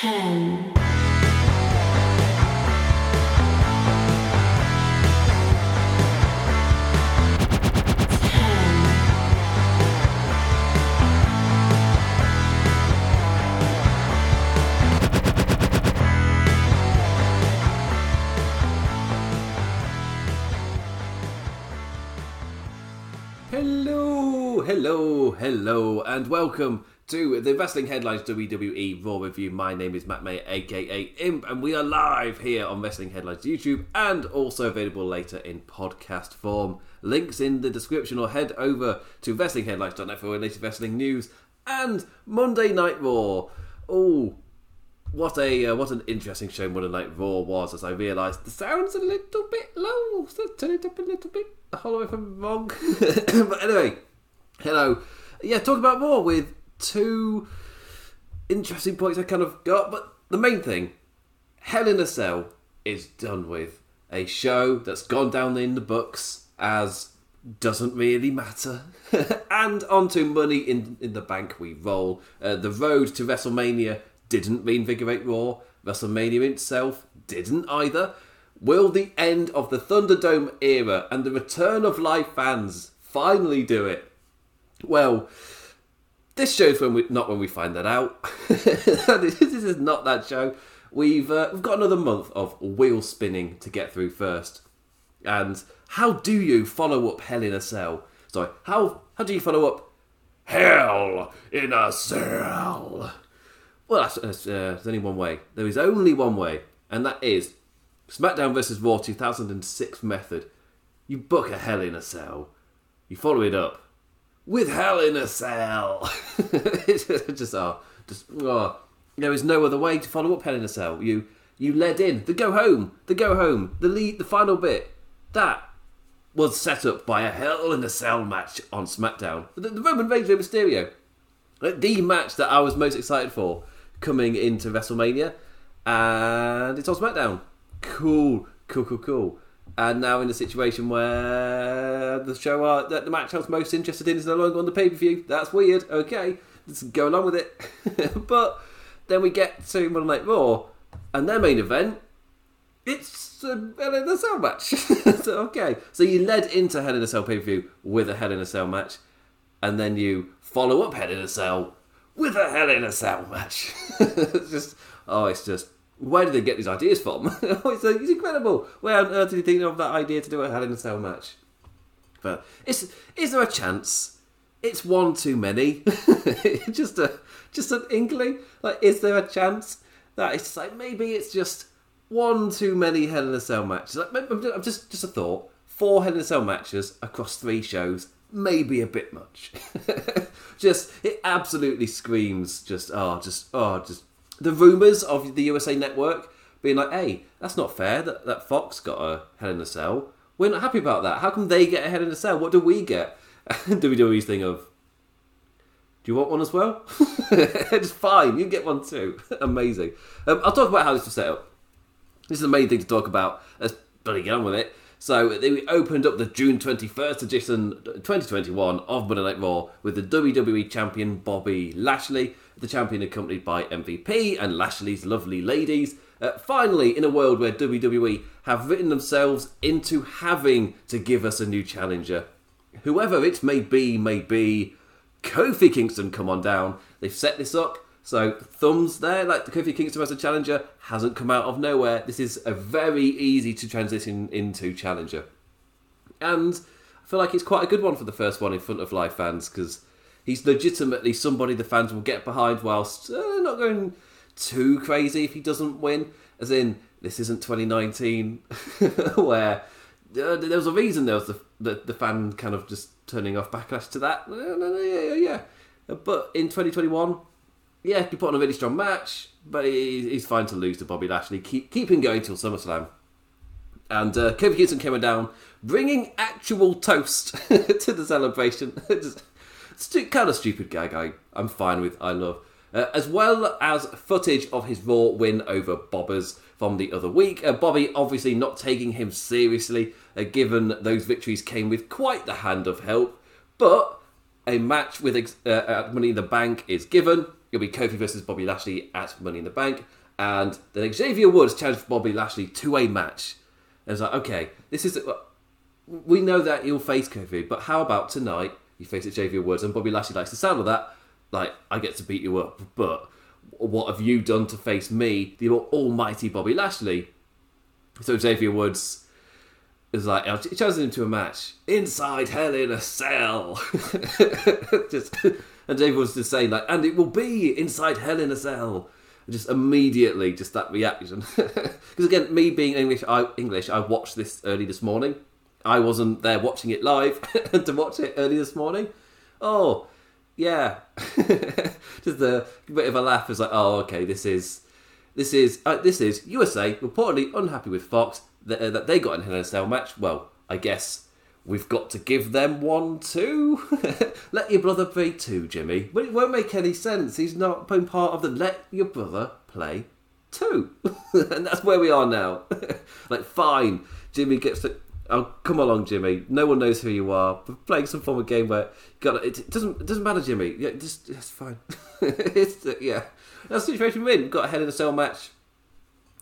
ten, Hello, hello, hello, and welcome to the Wrestling Headlines WWE Raw Review. My name is Matt May, aka Imp, and we are live here on Wrestling Headlines YouTube and also available later in podcast form. Links in the description or head over to WrestlingHeadlines.net for latest wrestling news and Monday Night Raw. Oh, what a uh, what an interesting show Monday Night Raw was as I realised the sound's a little bit low. So turn it up a little bit. Hollow if I'm wrong. but anyway, hello. Yeah, talk about Raw with two interesting points I kind of got. But the main thing, Hell in a Cell is done with. A show that's gone down in the books as doesn't really matter. and onto Money in, in the Bank we roll. Uh, the road to WrestleMania didn't reinvigorate Raw. WrestleMania itself didn't either. Will the end of the Thunderdome era and the return of live fans finally do it? Well, this show's when we not when we find that out. this is not that show. We've uh, we've got another month of wheel spinning to get through first. And how do you follow up Hell in a Cell? Sorry, how how do you follow up Hell in a Cell? Well, that's, that's, uh, there's only one way. There is only one way, and that is SmackDown vs. Raw 2006 method. You book a Hell in a Cell. You follow it up with Hell in a Cell. just, oh, just, oh. There is no other way to follow up Hell in a Cell. You, you led in the go home, the go home, the lead, the final bit. That was set up by a Hell in a Cell match on SmackDown. The, the Roman Reigns Rey Mysterio. The match that I was most excited for coming into WrestleMania. And it's on SmackDown. Cool, cool, cool, cool. And now in a situation where the show that the match I was most interested in is no longer on the pay per view. That's weird. Okay, let's go along with it. but then we get to Monday Night Raw, and their main event it's a Hell in a Cell match. so, okay, so you led into Hell in a Cell pay per view with a Hell in a Cell match, and then you follow up Hell in a Cell with a Hell in a Cell match. it's just, oh, it's just, where did they get these ideas from? oh, it's, uh, it's incredible. Where on earth did you think of that idea to do a Hell in a Cell match? But is is there a chance? It's one too many. just a just an inkling. Like, is there a chance that it's like maybe it's just one too many Hell in a Cell matches? Like, I'm just just a thought. Four Hell in a Cell matches across three shows, maybe a bit much. just it absolutely screams. Just oh, just oh, just the rumors of the USA Network being like, hey, that's not fair that, that Fox got a Hell in a Cell. We're not happy about that. How come they get a Hell in a Cell? What do we get? WWE's thing of, do you want one as well? it's fine. You get one too. Amazing. Um, I'll talk about how this was set up. This is the main thing to talk about. Let's bloody get on with it. So they opened up the June 21st edition 2021 of Monday Night Raw with the WWE Champion Bobby Lashley, the champion accompanied by MVP and Lashley's lovely ladies. Uh, finally, in a world where WWE have written themselves into having to give us a new challenger, whoever it may be, may be Kofi Kingston come on down. They've set this up. So thumbs there, like the Kofi Kingston as a challenger hasn't come out of nowhere. This is a very easy to transition into challenger, and I feel like it's quite a good one for the first one in front of live fans because he's legitimately somebody the fans will get behind whilst uh, not going too crazy if he doesn't win. As in, this isn't 2019 where uh, there was a reason there was the, the the fan kind of just turning off backlash to that. No, yeah, yeah, yeah. But in 2021, yeah, he put on a really strong match, but he, he's fine to lose to Bobby Lashley. Keep keep him going till SummerSlam. And uh, Kofi Kingston came down, bringing actual toast to the celebration. Stu- kind of stupid gag. I I'm fine with. I love. Uh, as well as footage of his Raw win over Bobbers from the other week. Uh, Bobby obviously not taking him seriously, uh, given those victories came with quite the hand of help. But a match with ex- uh, Money in the Bank is given. It'll be Kofi versus Bobby Lashley at Money in the Bank, and then Xavier Woods challenged Bobby Lashley to a match. And it's like, okay, this is we know that he'll face Kofi, but how about tonight you face Xavier Woods and Bobby Lashley likes the sound of that? Like, I get to beat you up, but what have you done to face me, the almighty Bobby Lashley? So Xavier Woods is like, he challenges him to a match inside Hell in a Cell. just, and Woods just saying like, and it will be inside Hell in a Cell. Just immediately, just that reaction. Because again, me being English, I English, I watched this early this morning. I wasn't there watching it live to watch it early this morning. Oh, yeah, just a bit of a laugh. is like, oh, okay, this is this is uh, this is USA reportedly unhappy with Fox that, uh, that they got in a Hell match. Well, I guess we've got to give them one too. let your brother play too, Jimmy. But it won't make any sense. He's not been part of the let your brother play two, and that's where we are now. like, fine, Jimmy gets to Oh, come along, Jimmy. No one knows who you are. We're playing some form of game where got it, it doesn't it doesn't matter, Jimmy. Yeah, just it's fine. it's uh, yeah. That's the situation we're in. We've got a Hell in a Cell match.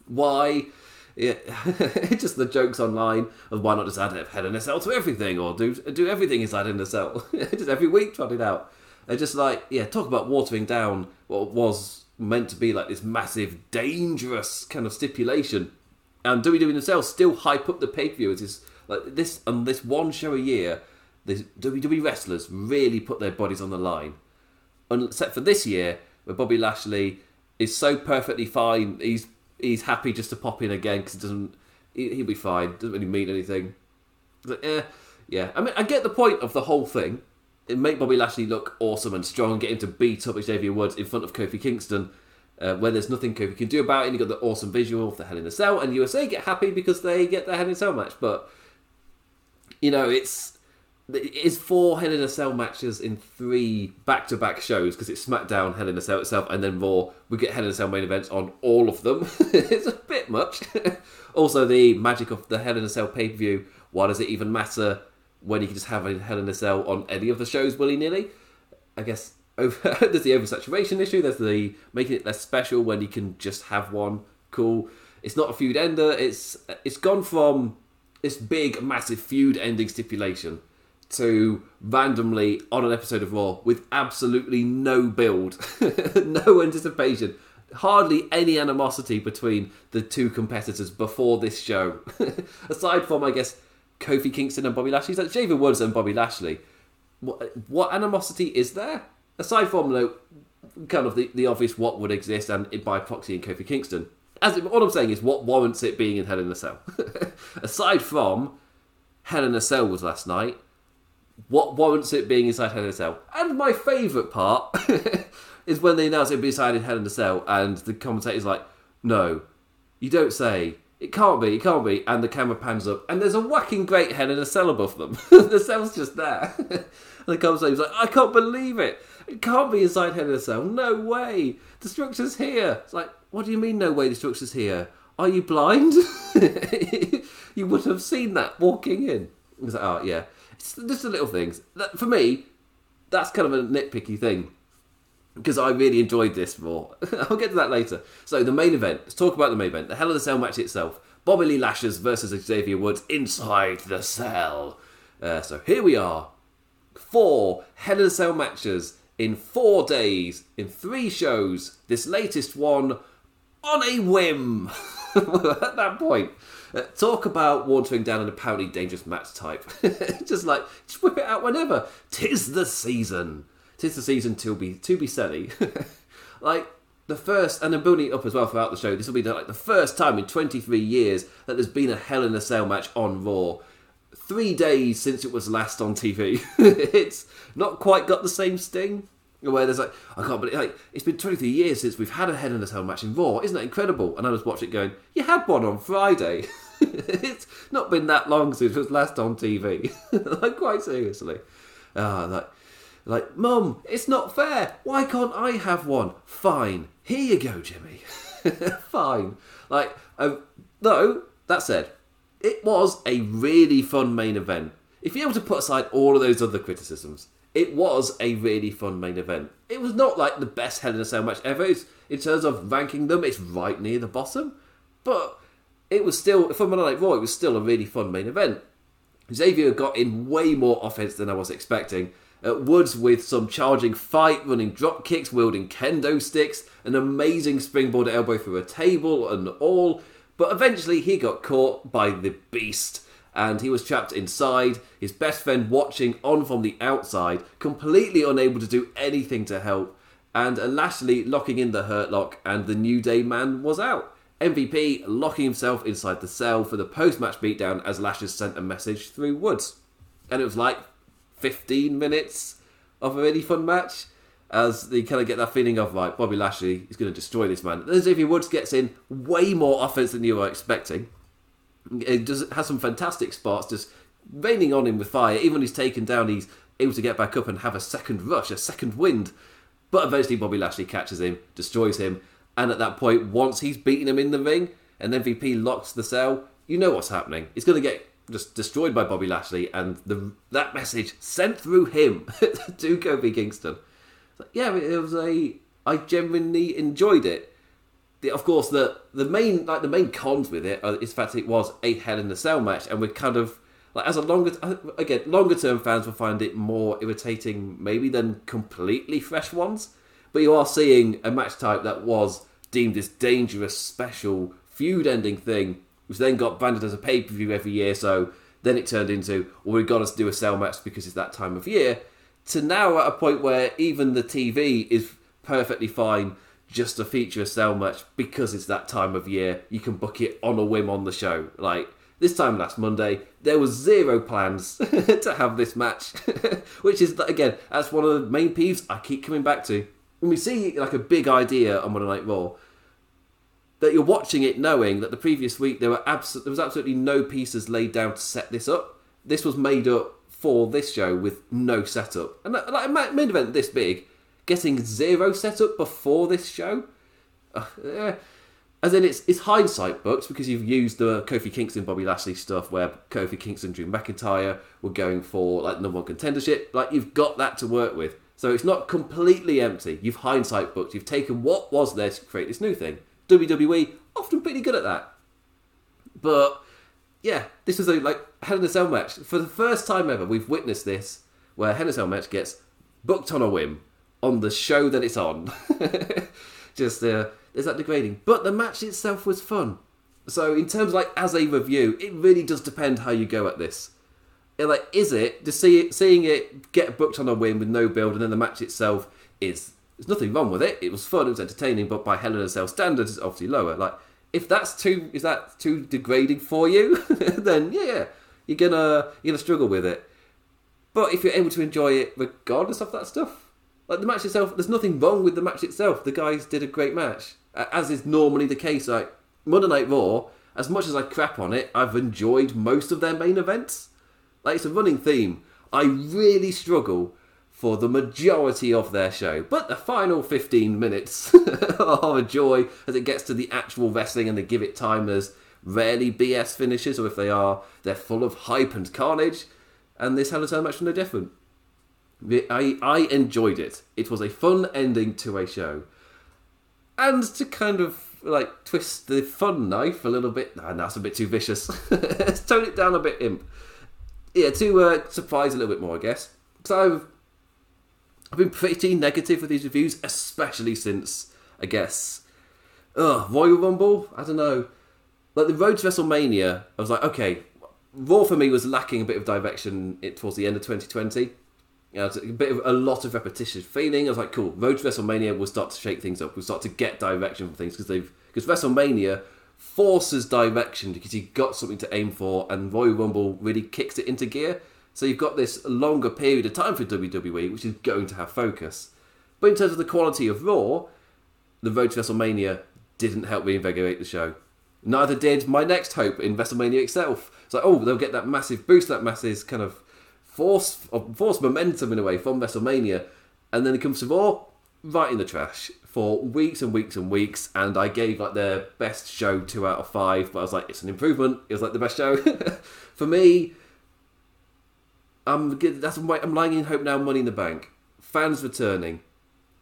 Why? Yeah, just the jokes online of why not just add a Hell in a Cell to everything or do do everything inside in a cell. just every week trot it out. And just like yeah, talk about watering down what was meant to be like this massive, dangerous kind of stipulation. And WWE themselves still hype up the pay per view as this like this on this one show a year, the WWE wrestlers really put their bodies on the line. Except for this year, where Bobby Lashley is so perfectly fine, he's he's happy just to pop in again because doesn't. He, will be fine. Doesn't really mean anything. Like, eh, yeah. I mean, I get the point of the whole thing. It make Bobby Lashley look awesome and strong, get him to beat up Xavier Woods in front of Kofi Kingston. Uh, where there's nothing Kofi can do about it, and you got the awesome visual of the Hell in a Cell, and USA get happy because they get their Hell in a Cell match. But you know, it's it's four Hell in a Cell matches in three back to back shows because it's SmackDown, Hell in a Cell itself, and then Raw. We get Hell in a Cell main events on all of them. it's a bit much. also, the magic of the Hell in a Cell pay per view. Why does it even matter when you can just have a Hell in a Cell on any of the shows willy nilly? I guess over, there's the oversaturation issue. There's the making it less special when you can just have one. Cool. It's not a feud ender. It's it's gone from this big, massive feud ending stipulation to randomly on an episode of Raw with absolutely no build, no anticipation, hardly any animosity between the two competitors before this show. Aside from, I guess, Kofi Kingston and Bobby Lashley, like Xavier Woods and Bobby Lashley. What, what animosity is there? Aside from, like, kind of the, the obvious what would exist and by proxy in Kofi Kingston as all I'm saying is what warrants it being in Hell in a Cell. Aside from Hell in a Cell was last night, what warrants it being inside Hell in a Cell? And my favourite part is when they announce it'll be inside in Hell in a Cell, and the commentator's like, "No, you don't say." It can't be, it can't be. And the camera pans up, and there's a whacking great Hell in a Cell above them. the cell's just there. and the commentator's like, I can't believe it. It can't be inside Hell in a Cell. No way. The structure's here. It's like, what do you mean, no way the structure's here? Are you blind? you would have seen that walking in. It's like, oh, yeah. Just the little things. For me, that's kind of a nitpicky thing. Because I really enjoyed this more. I'll get to that later. So, the main event. Let's talk about the main event. The Hell of the Cell match itself. Bobby Lee Lashes versus Xavier Woods inside the cell. Uh, so, here we are. Four Hell of the Cell matches in four days, in three shows. This latest one on a whim. At that point, uh, talk about watering down an apparently dangerous match type. just like just whip it out whenever. Tis the season. Tis the season to be to be silly. like the first, and then building it up as well throughout the show. This will be the, like the first time in 23 years that there's been a Hell in a Cell match on Raw. Three days since it was last on TV. it's not quite got the same sting, where there's like, I can't believe, like, it's been 23 years since we've had a Hell in a Cell match in Raw. Isn't that incredible? And I was watching it going, you had one on Friday. it's not been that long since it was last on TV. like, quite seriously. Uh, like, like, Mum, it's not fair. Why can't I have one? Fine. Here you go, Jimmy. Fine. Like, um, though, that said, it was a really fun main event. If you're able to put aside all of those other criticisms, it was a really fun main event. It was not like the best Hell in a Cell match ever. It's, in terms of ranking them, it's right near the bottom. But it was still, for Monday Night Raw, it was still a really fun main event. Xavier got in way more offense than I was expecting. Uh, Woods with some charging fight, running drop kicks, wielding kendo sticks, an amazing springboard elbow through a table and all. But eventually he got caught by the beast and he was trapped inside, his best friend watching on from the outside, completely unable to do anything to help, and Lashley locking in the hurt lock, and the New Day man was out. MVP locking himself inside the cell for the post match beatdown as Lashley sent a message through Woods. And it was like 15 minutes of a really fun match as they kind of get that feeling of, like Bobby Lashley is going to destroy this man. Then he Woods gets in way more offense than you were expecting. It does has some fantastic spots, just raining on him with fire. Even when he's taken down, he's able to get back up and have a second rush, a second wind. But eventually, Bobby Lashley catches him, destroys him, and at that point, once he's beaten him in the ring, and MVP locks the cell, you know what's happening. He's going to get just destroyed by Bobby Lashley, and the that message sent through him to Kofi Kingston. Yeah, it was a. I genuinely enjoyed it the, of course, the the main like the main cons with it is the fact it was a Hell in a Cell match, and we're kind of like as a longer uh, again longer term fans will find it more irritating maybe than completely fresh ones. But you are seeing a match type that was deemed this dangerous special feud ending thing, which then got branded as a pay per view every year. So then it turned into well we've got to do a cell match because it's that time of year. To now at a point where even the TV is perfectly fine just to feature a cell match because it's that time of year. You can book it on a whim on the show. Like this time last Monday, there was zero plans to have this match, which is again that's one of the main peeves I keep coming back to. When we see like a big idea on Monday Night Raw, that you're watching it knowing that the previous week there were abs- there was absolutely no pieces laid down to set this up. This was made up for this show with no setup, and like a main event this big getting zero set up before this show. Uh, as in, it's, it's hindsight books because you've used the Kofi Kingston, Bobby Lashley stuff where Kofi Kingston, Drew McIntyre were going for like number one contendership. Like you've got that to work with, so it's not completely empty. You've hindsight booked. You've taken what was there to create this new thing. WWE often pretty good at that, but yeah, this was a like Hell in a Cell match for the first time ever. We've witnessed this where Hell in a Cell match gets booked on a whim on the show that it's on. Just uh, is that degrading? But the match itself was fun. So in terms like as a review, it really does depend how you go at this. Like, is it to see it, seeing it get booked on a win with no build, and then the match itself is there's nothing wrong with it. It was fun, it was entertaining, but by Hell in a Cell standards, it's obviously lower. Like if that's too is that too degrading for you, then yeah, you're gonna you're gonna struggle with it. But if you're able to enjoy it regardless of that stuff, like the match itself, there's nothing wrong with the match itself. The guys did a great match, as is normally the case. Like Monday Night Raw, as much as I crap on it, I've enjoyed most of their main events. Like it's a running theme. I really struggle for the majority of their show, but the final 15 minutes are a joy as it gets to the actual wrestling and they give it time. There's rarely BS finishes, or if they are, they're full of hype and carnage. And this Hell in a match was no different. I, I enjoyed it. It was a fun ending to a show. And to kind of like twist the fun knife a little bit, nah, that's a bit too vicious. Let's tone it down a bit, imp. Yeah, to uh, surprise a little bit more, I guess. So I've, been pretty negative with these reviews, especially since, I guess, ugh, Royal Rumble? I don't know. Like the road to WrestleMania, I was like, okay, Raw for me was lacking a bit of direction it towards the end of 2020 you know, a bit of a lot of repetition feeling. I was like, cool. Road to WrestleMania will start to shake things up. We'll start to get direction from things because they've because WrestleMania forces direction because you've got something to aim for, and Royal Rumble really kicks it into gear. So you've got this longer period of time for WWE, which is going to have focus. But in terms of the quality of Raw, the Road to WrestleMania didn't help reinvigorate the show. Neither did my next hope in WrestleMania itself. It's like, oh, they'll get that massive boost, that massive kind of force force momentum in a way from WrestleMania, and then it comes to Raw, right in the trash for weeks and weeks and weeks. And I gave like their best show two out of five, but I was like, it's an improvement. It was like the best show for me. I'm that's I'm lying in hope now. Money in the Bank, fans returning,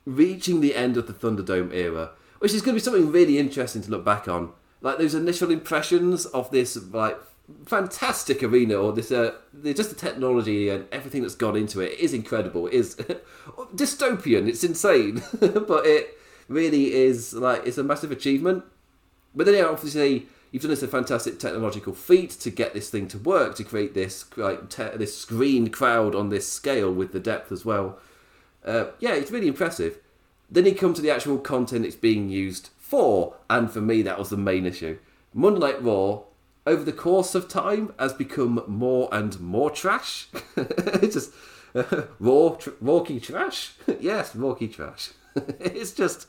reaching the end of the Thunderdome era, which is going to be something really interesting to look back on. Like those initial impressions of this like fantastic arena, or this uh, just the technology and everything that's gone into it is incredible. It is dystopian. It's insane, but it really is like it's a massive achievement. But then yeah, obviously you've done this a fantastic technological feat to get this thing to work to create this like te- this screen crowd on this scale with the depth as well. Uh, yeah, it's really impressive. Then you come to the actual content it's being used for, and for me that was the main issue. Monday Night Raw, over the course of time, has become more and more trash. it's just uh, raw, tr- trash. yes, rawky trash. it's just,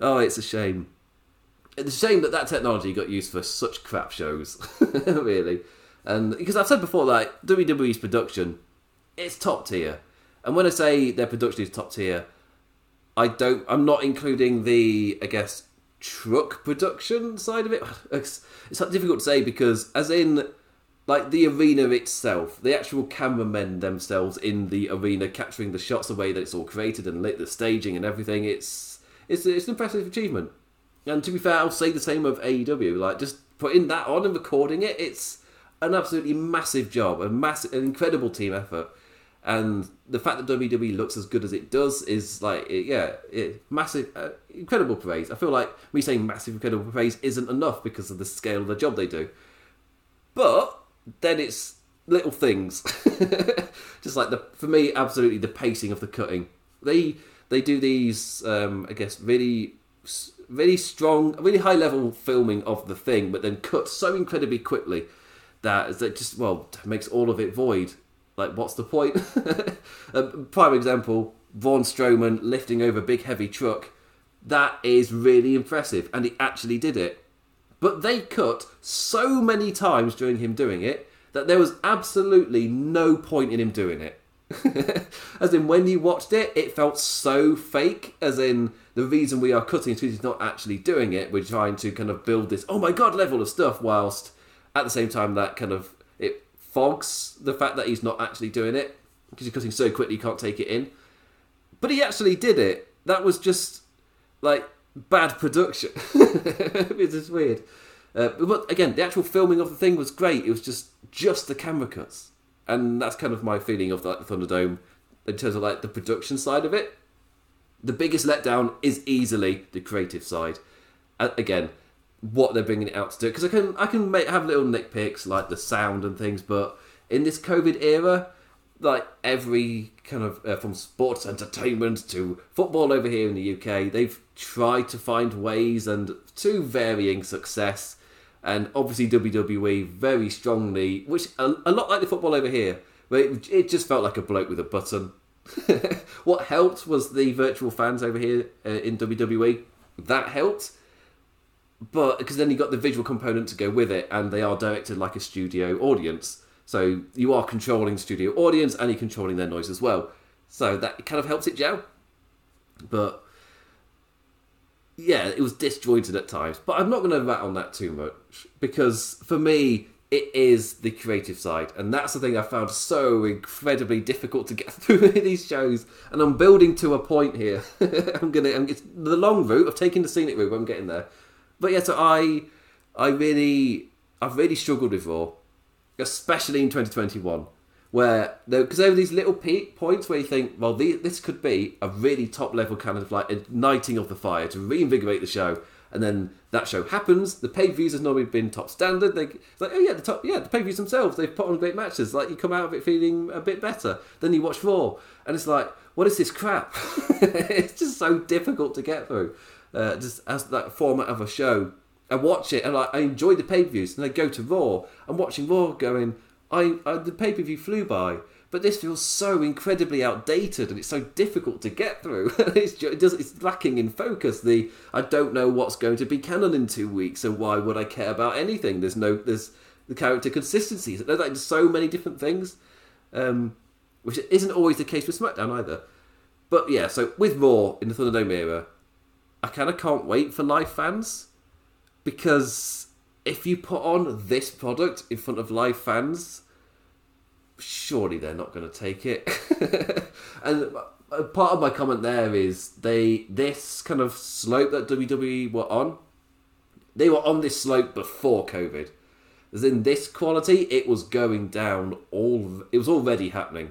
oh, it's a shame it's a shame that that technology got used for such crap shows, really. And because I've said before, like WWE's production, it's top tier. And when I say their production is top tier, I don't. I'm not including the, I guess, truck production side of it. It's, it's difficult to say because, as in, like the arena itself, the actual cameramen themselves in the arena capturing the shots, the way that it's all created and lit, the staging and everything. It's it's it's an impressive achievement. And to be fair, I'll say the same of AEW. Like just putting that on and recording it, it's an absolutely massive job, a massive, an incredible team effort. And the fact that WWE looks as good as it does is like, it, yeah, it, massive, uh, incredible praise. I feel like me saying massive, incredible praise isn't enough because of the scale of the job they do. But then it's little things, just like the for me, absolutely the pacing of the cutting. They they do these, um, I guess, really really strong, really high level filming of the thing, but then cut so incredibly quickly that that just well makes all of it void. Like, what's the point? a um, prime example: Braun Strowman lifting over a big heavy truck. That is really impressive, and he actually did it. But they cut so many times during him doing it that there was absolutely no point in him doing it. as in, when you watched it, it felt so fake. As in, the reason we are cutting is because he's not actually doing it. We're trying to kind of build this, oh my god, level of stuff, whilst at the same time that kind of it fogs the fact that he's not actually doing it because he's cutting so quickly you can't take it in. But he actually did it. That was just like bad production. it's just weird. Uh, but again, the actual filming of the thing was great. It was just just the camera cuts and that's kind of my feeling of like the Thunderdome in terms of like the production side of it. The biggest letdown is easily the creative side. Uh, again, what they're bringing it out to do because I can I can make, have little nitpicks like the sound and things, but in this COVID era, like every kind of uh, from sports entertainment to football over here in the UK, they've tried to find ways and to varying success and obviously WWE very strongly, which a, a lot like the football over here, where it, it, just felt like a bloke with a button. what helped was the virtual fans over here uh, in WWE. That helped, but because then you got the visual component to go with it, and they are directed like a studio audience. So you are controlling studio audience, and you're controlling their noise as well. So that kind of helps it gel. But yeah, it was disjointed at times, but I'm not going to rat on that too much because for me, it is the creative side, and that's the thing I found so incredibly difficult to get through these shows. And I'm building to a point here. I'm gonna, it's the long route of taking the scenic route. I'm getting there, but yeah, so I, I really, I've really struggled with Raw, especially in 2021 where because there were these little peak points where you think, well, this could be a really top level kind of like igniting of the fire to reinvigorate the show, and then that show happens. The pay views has normally been top standard. They like, oh yeah, the top, yeah, the pay views themselves they've put on great matches. Like you come out of it feeling a bit better. Then you watch Raw, and it's like, what is this crap? it's just so difficult to get through. Uh, just as that format of a show. I watch it and like, I enjoy the pay per views, and I go to Raw. I'm watching Raw, going I, I the pay per view flew by, but this feels so incredibly outdated and it's so difficult to get through. it's, it does, it's lacking in focus. The I don't know what's going to be canon in two weeks, so why would I care about anything? There's no there's the character consistency. There's like so many different things, um, which isn't always the case with SmackDown either. But yeah, so with Raw in the Thunderdome era, I kind of can't wait for live fans because if you put on this product in front of live fans, surely they're not going to take it. and uh, part of my comment there is they this kind of slope that WWE were on. They were on this slope before COVID. As in this quality, it was going down. All it was already happening.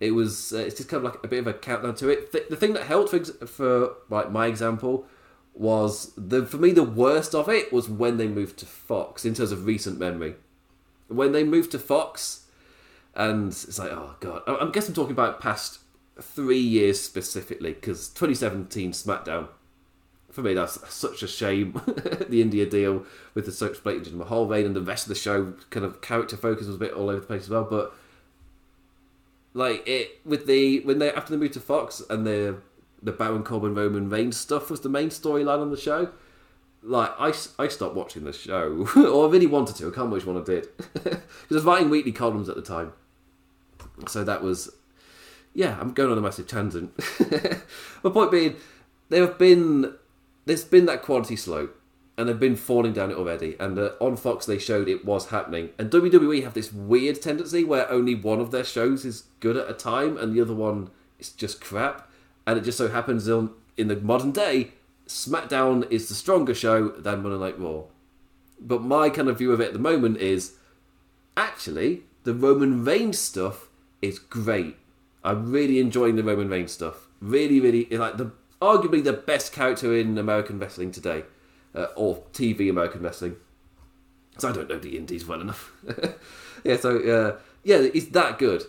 It was. Uh, it's just kind of like a bit of a countdown to it. Th- the thing that helped for, for like my example was the for me the worst of it was when they moved to Fox in terms of recent memory. When they moved to Fox, and it's like, oh god, I, I guess I'm talking about past three years specifically because 2017 SmackDown. For me, that's such a shame. the India deal with the such blatant Mahal reign and the rest of the show kind of character focus was a bit all over the place as well. But like it with the when they after they moved to Fox and the the Baron Corbin Roman Reigns stuff was the main storyline on the show. Like I, I stopped watching the show, or I really wanted to. I can't remember which one I did because I was writing weekly columns at the time. So that was, yeah. I'm going on a massive tangent. My point being, there have been there's been that quality slope and they've been falling down it already. And uh, on Fox, they showed it was happening. And WWE have this weird tendency where only one of their shows is good at a time and the other one is just crap. And it just so happens in, in the modern day, SmackDown is the stronger show than Monday Night Raw. But my kind of view of it at the moment is actually the Roman Reigns stuff is great. I'm really enjoying the Roman Reigns stuff. Really, really like the arguably the best character in American wrestling today uh, or TV American wrestling. So I don't know the indies well enough. yeah, so uh, yeah, it's that good.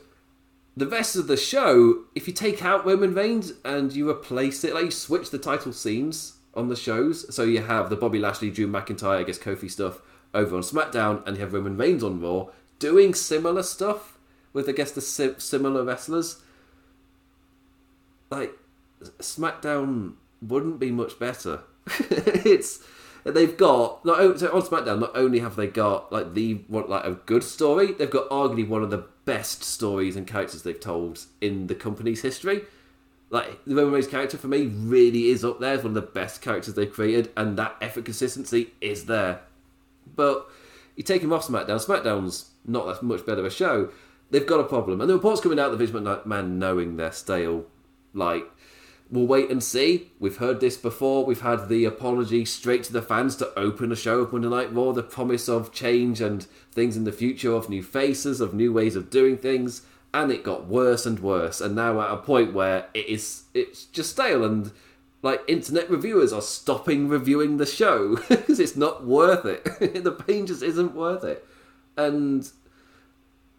The rest of the show, if you take out Roman Reigns and you replace it, like you switch the title scenes on the shows, so you have the Bobby Lashley, Drew McIntyre, I guess Kofi stuff over on SmackDown, and you have Roman Reigns on Raw doing similar stuff with, I guess, the similar wrestlers. Like SmackDown wouldn't be much better. it's they've got not only, so on SmackDown. Not only have they got like the what like a good story, they've got arguably one of the best stories and characters they've told in the company's history. Like the Roman Reigns character for me really is up there as one of the best characters they've created, and that effort consistency is there. But you take him off SmackDown. SmackDown's not that much better of a show. They've got a problem, and the reports coming out the Vince McMahon knowing they're stale, like we'll wait and see. We've heard this before. We've had the apology straight to the fans to open a show of Monday Night Raw, the promise of change and things in the future, of new faces, of new ways of doing things, and it got worse and worse. And now at a point where it is it's just stale and like internet reviewers are stopping reviewing the show because it's not worth it. the pain just isn't worth it. And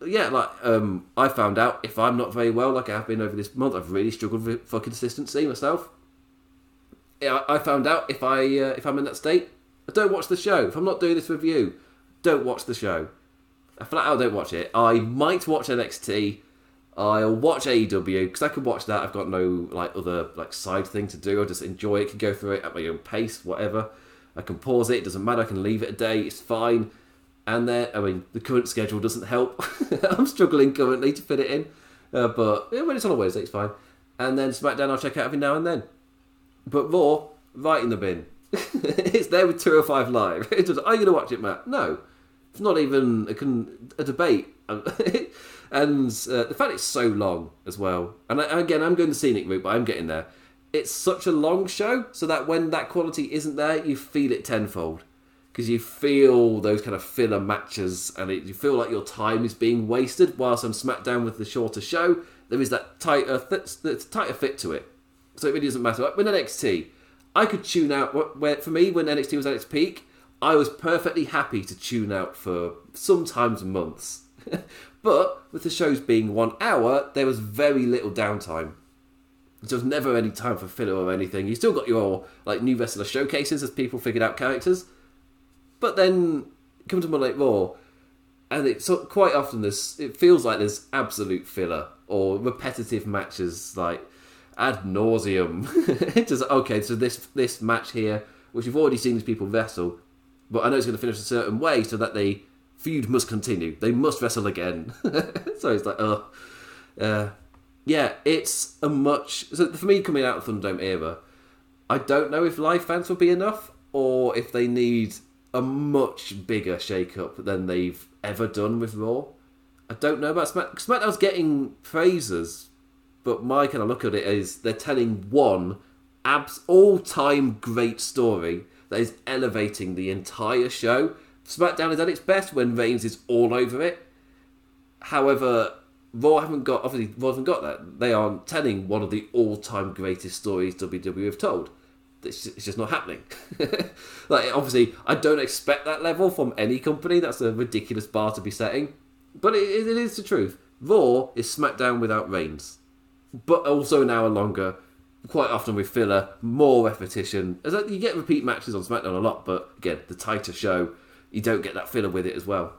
yeah, like um, I found out if I'm not very well, like I have been over this month, I've really struggled for consistency myself. Yeah, I found out if I uh, if I'm in that state, I don't watch the show. If I'm not doing this review, don't watch the show. I flat out don't watch it. I might watch NXT. I'll watch AEW because I can watch that. I've got no like other like side thing to do. I just enjoy it. Can go through it at my own pace, whatever. I can pause it. It doesn't matter. I can leave it a day. It's fine and then I mean the current schedule doesn't help. I'm struggling currently to fit it in, uh, but yeah, when it's on a Wednesday, it's fine. And then SmackDown, I'll check out every now and then. But Raw, right in the bin. it's there with 205 Live. It's just, are you going to watch it, Matt? No. It's not even a, a debate. and uh, the fact it's so long as well. And I, again, I'm going the scenic route, but I'm getting there. It's such a long show, so that when that quality isn't there, you feel it tenfold because you feel those kind of filler matches and it, you feel like your time is being wasted. Whilst on SmackDown with the shorter show, there is that tighter, th- tighter fit to it. So it really doesn't matter. When NXT, I could tune out. Where for me, when NXT was at its peak, I was perfectly happy to tune out for sometimes months. but with the shows being one hour, there was very little downtime. There was never any time for filler or anything. You still got your like new wrestler showcases as people figured out characters, but then come to Monday Night Raw, and it's so, quite often this it feels like there's absolute filler or repetitive matches like ad nauseum. just okay, so this this match here, which you've already seen these people wrestle, but I know it's going to finish a certain way, so that the feud must continue. They must wrestle again. so it's like, oh, uh, yeah, it's a much. So for me, coming out of Thunderdome era, I don't know if live fans will be enough, or if they need a much bigger shake-up than they've ever done with Raw. I don't know about Smack. SmackDown's getting praises, but my kind of look at it is they're telling one abs all-time great story that is elevating the entire show. SmackDown is at its best when Reigns is all over it. However, Raw haven't got obviously Raw haven't got that. They aren't telling one of the all-time greatest stories WWE have told. It's just, not happening. like obviously, I don't expect that level from any company. That's a ridiculous bar to be setting. But it, it is the truth. Raw is SmackDown without Reigns, but also an hour longer. Quite often with filler, more repetition. As you get repeat matches on SmackDown a lot, but again, the tighter show, you don't get that filler with it as well.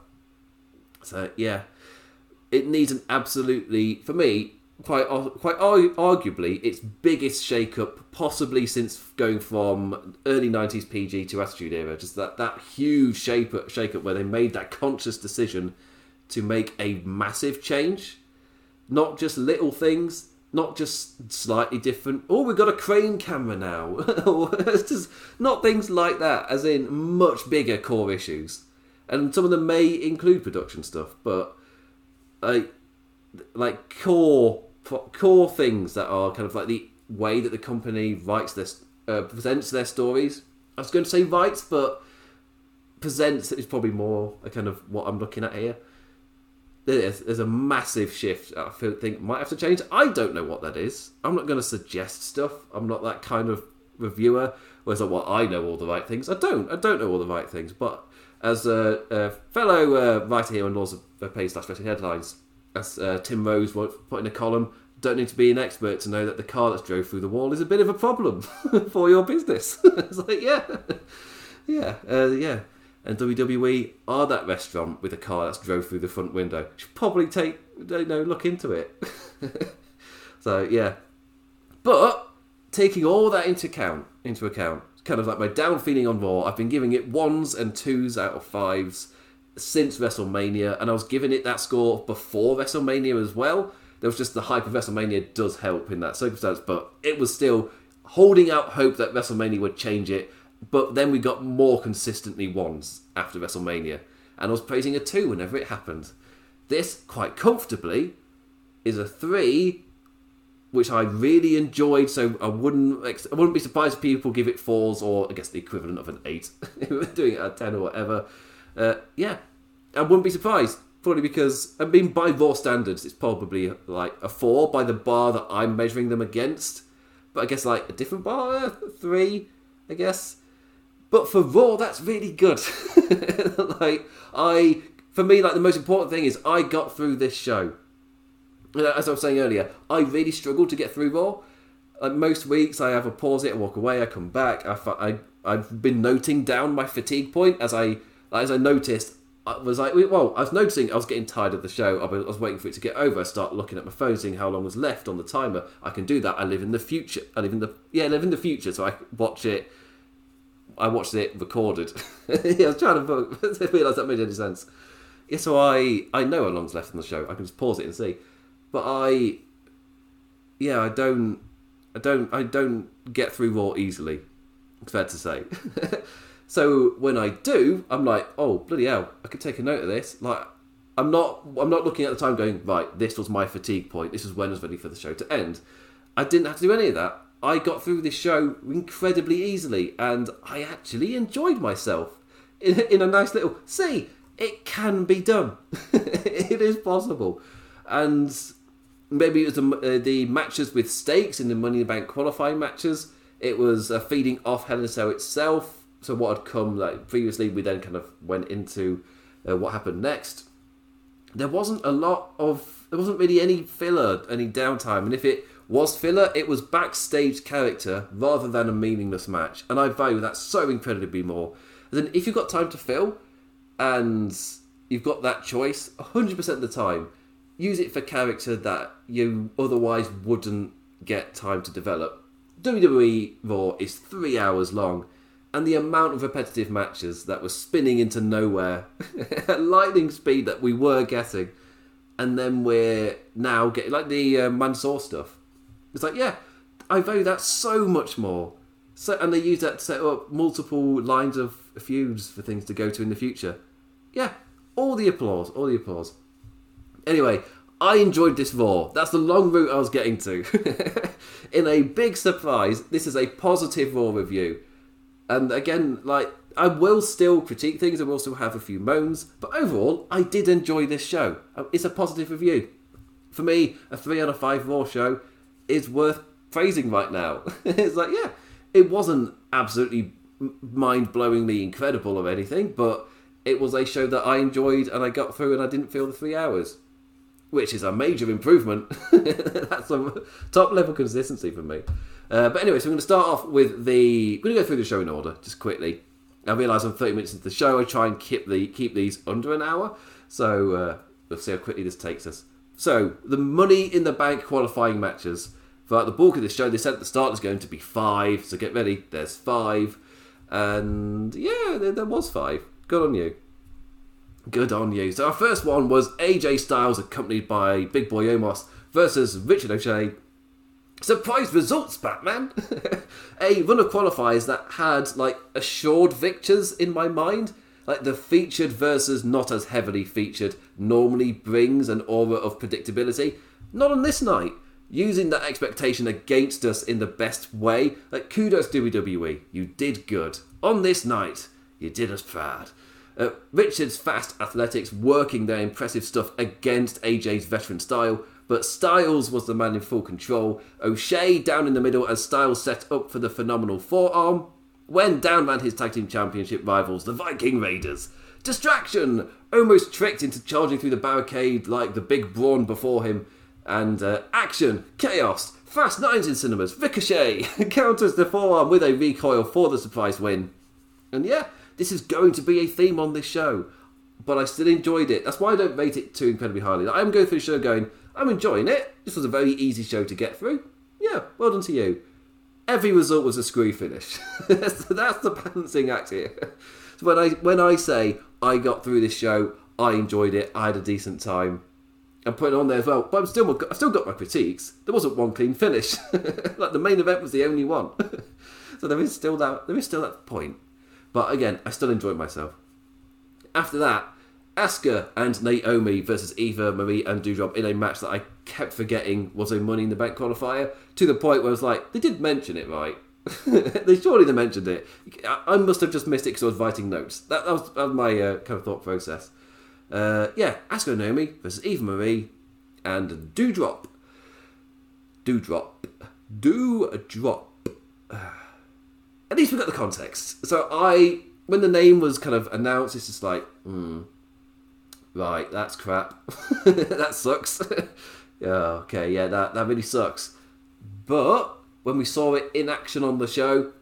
So yeah, it needs an absolutely, for me, quite quite arguably its biggest shake-up possibly since going from early 90s PG to Attitude Era. Just that that huge shape shake-up where they made that conscious decision to make a massive change, not just little things. Not just slightly different. Oh, we've got a crane camera now. it's just not things like that. As in much bigger core issues, and some of them may include production stuff, but like like core core things that are kind of like the way that the company writes this uh, presents their stories. I was going to say writes, but presents is probably more a kind of what I'm looking at here. There's, there's a massive shift. I feel, think might have to change. I don't know what that is. I'm not going to suggest stuff. I'm not that kind of reviewer. Whereas like, well, I know all the right things. I don't. I don't know all the right things. But as a, a fellow uh, writer here on Laws of Pain slash Headlines, as uh, Tim Rose put in a column, don't need to be an expert to know that the car that's drove through the wall is a bit of a problem for your business. it's like, yeah, yeah, uh, yeah. And WWE are that restaurant with a car that's drove through the front window. Should probably take, you know, look into it. so yeah, but taking all that into account, into account, kind of like my down feeling on Raw, I've been giving it ones and twos out of fives since WrestleMania, and I was giving it that score before WrestleMania as well. There was just the hype of WrestleMania does help in that circumstance, but it was still holding out hope that WrestleMania would change it. But then we got more consistently ones after WrestleMania, and I was praising a two whenever it happened. This, quite comfortably, is a three, which I really enjoyed. So I wouldn't I wouldn't be surprised if people give it fours or I guess the equivalent of an eight doing it at ten or whatever. Uh, yeah, I wouldn't be surprised. Probably because, I mean, by Raw standards, it's probably like a four by the bar that I'm measuring them against. But I guess like a different bar, uh, three, I guess. But for Raw, that's really good. like I, for me, like the most important thing is I got through this show. As I was saying earlier, I really struggled to get through Raw. Like most weeks, I have a pause it, I walk away, I come back. I, I, I've been noting down my fatigue point as I as I noticed, I was like, well, I was noticing I was getting tired of the show. I was waiting for it to get over. I start looking at my phone, seeing how long was left on the timer. I can do that. I live in the future. I live in the yeah, I live in the future, so I watch it. I watched it recorded. yeah, I was trying to realise that made any sense. Yeah, so I I know how long's left in the show. I can just pause it and see. But I, yeah, I don't, I don't, I don't get through Raw easily. It's fair to say. So when I do, I'm like, oh bloody hell, I could take a note of this. Like, I'm not, I'm not looking at the time going, right, this was my fatigue point. This is when I was ready for the show to end. I didn't have to do any of that. I got through this show incredibly easily, and I actually enjoyed myself in, in a nice little. See, it can be done. it is possible, and maybe it was the, uh, the matches with stakes in the Money in the Bank qualifying matches. It was uh, feeding off a Cell itself so what had come like previously, we then kind of went into uh, what happened next. There wasn't a lot of there wasn't really any filler, any downtime, and if it was filler, it was backstage character rather than a meaningless match, and I value that so incredibly more. Then if you've got time to fill, and you've got that choice, hundred percent of the time, use it for character that you otherwise wouldn't get time to develop. WWE Raw is three hours long and the amount of repetitive matches that were spinning into nowhere at lightning speed that we were getting, and then we're now getting like the uh, Mansoor stuff. It's like, yeah, I value that so much more. So, and they use that to set up multiple lines of feuds for things to go to in the future. Yeah, all the applause, all the applause. Anyway, I enjoyed this Raw. That's the long route I was getting to. In a big surprise, this is a positive Raw review. And again, like, I will still critique things, I will still have a few moans, but overall, I did enjoy this show. Uh, It's a positive review. For me, a 3 out of 5 Raw show is worth praising right now. it's like, yeah, it wasn't absolutely mind blowingly incredible or anything, but it was a show that I enjoyed and I got through and I didn't feel the three hours which is a major improvement. That's some top level consistency for me. Uh, but anyway, so I'm going to start off with the. I'm going to go through the show in order, just quickly. I realise I'm 30 minutes into the show. I try and keep the keep these under an hour, so uh, we'll see how quickly this takes us. So the Money in the Bank qualifying matches throughout the bulk of this show, they said at the start there's going to be five. So get ready. There's five, and yeah, there, there was five. Good on you. Good on you. So our first one was AJ Styles accompanied by Big Boy Omos versus Ricochet. Surprise results, Batman! a run of qualifiers that had like assured victors in my mind. Like the featured versus not as heavily featured normally brings an aura of predictability. Not on this night. Using that expectation against us in the best way. Like kudos WWE, you did good. On this night, you did us proud. Uh, Richard's fast athletics working their impressive stuff against AJ's veteran style, but Styles was the man in full control. O'Shea down in the middle as Styles set up for the phenomenal forearm. When down ran his tag team championship rivals, the Viking Raiders. Distraction! Almost tricked into charging through the barricade like the big brawn before him. And uh, action, chaos, fast nines in cinemas, Ricochet counters the forearm with a recoil for the surprise win. And yeah, this is going to be a theme on this show, but I still enjoyed it. That's why I don't rate it too incredibly highly. I'm going through the show going, I'm enjoying it. This was a very easy show to get through. Yeah, well done to you. Every result was a screw finish. that's the balancing act here. So when I when I say I got through this show, I enjoyed it. I had a decent time. And put it on there as well. But I'm still I still got my critiques. There wasn't one clean finish. like the main event was the only one. so there is still that there is still that point. But again, I still enjoyed myself. After that, Asuka and Naomi versus Eva, Marie, and Doudrop in a match that I kept forgetting was a Money in the Bank qualifier to the point where I was like, they did mention it, right? they surely they mentioned it. I, must have just missed it because I was writing notes. That, that, was, that was my uh, kind of thought process. Uh, yeah, Asuka and Naomi versus Eva Marie and Doudrop. Doudrop. Doudrop. At least we got the context. So I, when the name was kind of announced, it's just like, hmm, right, that's crap. that sucks. yeah, okay, yeah, that, that really sucks. But when we saw it in action on the show,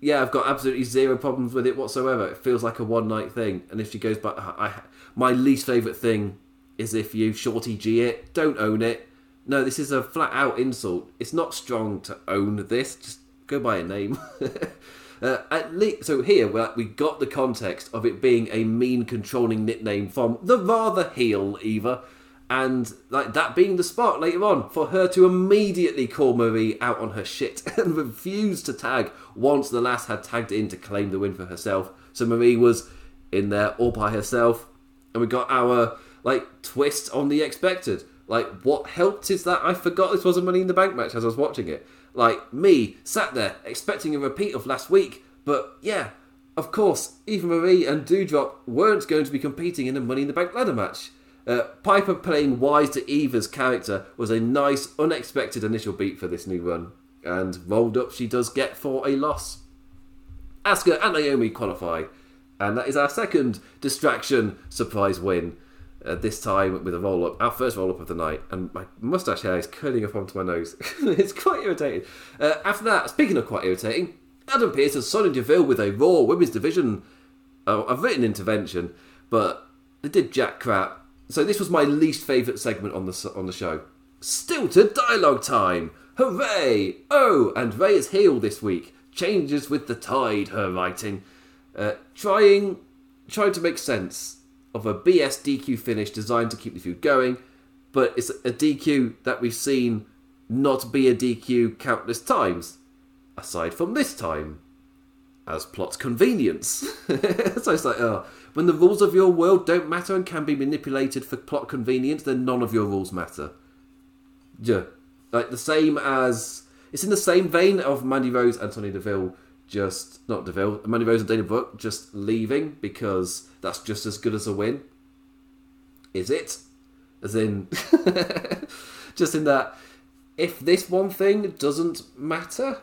yeah, I've got absolutely zero problems with it whatsoever. It feels like a one night thing. And if she goes back, I, my least favourite thing is if you shorty G it, don't own it. No, this is a flat out insult. It's not strong to own this. Just go by a name. uh, at least, so here we got the context of it being a mean, controlling nickname from the rather heel Eva, and like that being the spot later on for her to immediately call Marie out on her shit and refuse to tag once the lass had tagged in to claim the win for herself. So Marie was in there all by herself, and we got our like twist on the expected. Like what helped is that I forgot this was a Money in the Bank match as I was watching it. Like me sat there expecting a repeat of last week, but yeah, of course, Eva Marie and Doudrop weren't going to be competing in a Money in the Bank ladder match. Uh, Piper playing wise to Eva's character was a nice, unexpected initial beat for this new run, and rolled up she does get for a loss. Asuka and Naomi qualify, and that is our second distraction surprise win. Uh, this time with a roll up, our first roll up of the night, and my mustache hair is curling up onto my nose. it's quite irritating. Uh, after that, speaking of quite irritating, Adam Pearce and Sonya Deville with a Raw Women's Division. Oh, I've written intervention, but they did jack crap. So this was my least favourite segment on the on the show. Stilted dialogue time! Hooray! Oh, and Rhea is healed this week. Changes with the tide. Her writing, uh, trying, trying to make sense of a BS DQ finish designed to keep the feud going, but it's a DQ that we've seen not be a DQ countless times, aside from this time. as plot convenience. so it's like, oh, when the rules of your world don't matter and can be manipulated for plot convenience, then none of your rules matter. Yeah. Like the same as. It's in the same vein of Mandy Rose and Deville just. Not Deville, Mandy Rose and Dana Brooke just leaving because that's just as good as a win. Is it? As in. just in that. If this one thing doesn't matter,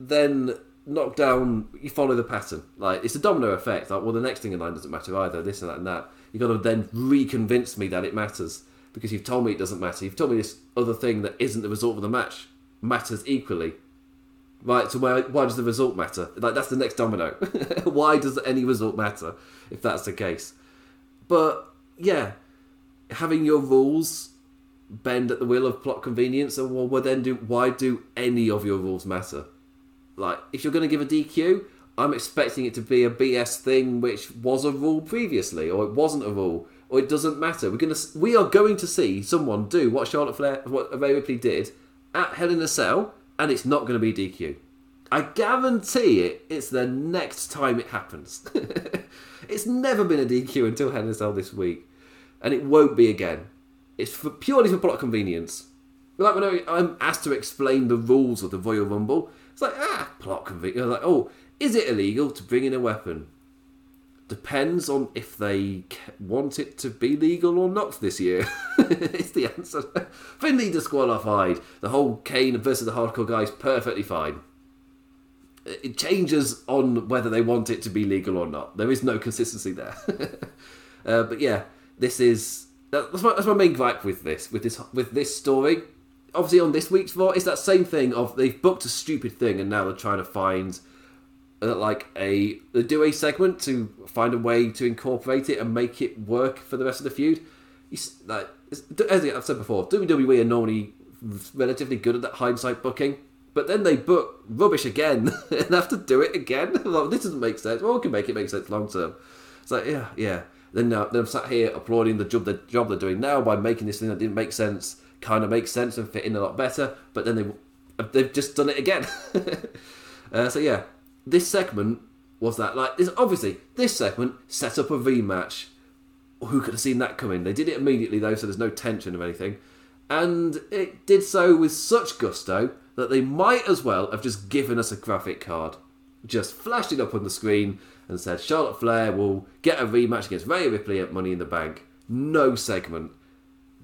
then knock down. you follow the pattern. Like it's a domino effect. Like, well, the next thing in line doesn't matter either. This and that and that. You've got to then reconvince me that it matters because you've told me it doesn't matter. You've told me this other thing that isn't the result of the match matters equally. Right, so why, why does the result matter? Like that's the next domino. why does any result matter if that's the case? But yeah, having your rules bend at the will of plot convenience, and well, then do why do any of your rules matter? Like, if you're going to give a DQ, I'm expecting it to be a BS thing which was a rule previously, or it wasn't a rule, or it doesn't matter. We're gonna, we are going to see someone do what Charlotte Flair, what Rhea Ripley did at Hell in a Cell, and it's not going to be DQ. I guarantee it. It's the next time it happens. it's never been a DQ until Hell in Cell this week, and it won't be again. It's for, purely for plot convenience. Like when I'm asked to explain the rules of the Royal Rumble, it's like, ah, plot conviction. Like, oh, is it illegal to bring in a weapon? Depends on if they want it to be legal or not this year. it's the answer. Finlay disqualified. The whole Kane versus the hardcore guy is perfectly fine. It changes on whether they want it to be legal or not. There is no consistency there. uh, but yeah, this is that's my, that's my main gripe with this with this with this story obviously on this week's Raw, it's that same thing of they've booked a stupid thing and now they're trying to find like a do a segment to find a way to incorporate it and make it work for the rest of the feud. like as I've said before, WWE are normally relatively good at that hindsight booking. But then they book rubbish again and have to do it again. like, this doesn't make sense. Well, we can make it make sense long term. It's like, yeah, yeah. Then, uh, then I'm sat here applauding the job, the job they're doing now by making this thing that didn't make sense kind of make sense and fit in a lot better. But then they they've just done it again. uh, so yeah, this segment was that like this. Obviously, this segment set up a rematch. Who could have seen that coming? They did it immediately though, so there's no tension of anything, and it did so with such gusto that they might as well have just given us a graphic card, just flashed it up on the screen and said Charlotte Flair will get a rematch against Rhea Ripley at Money in the Bank. No segment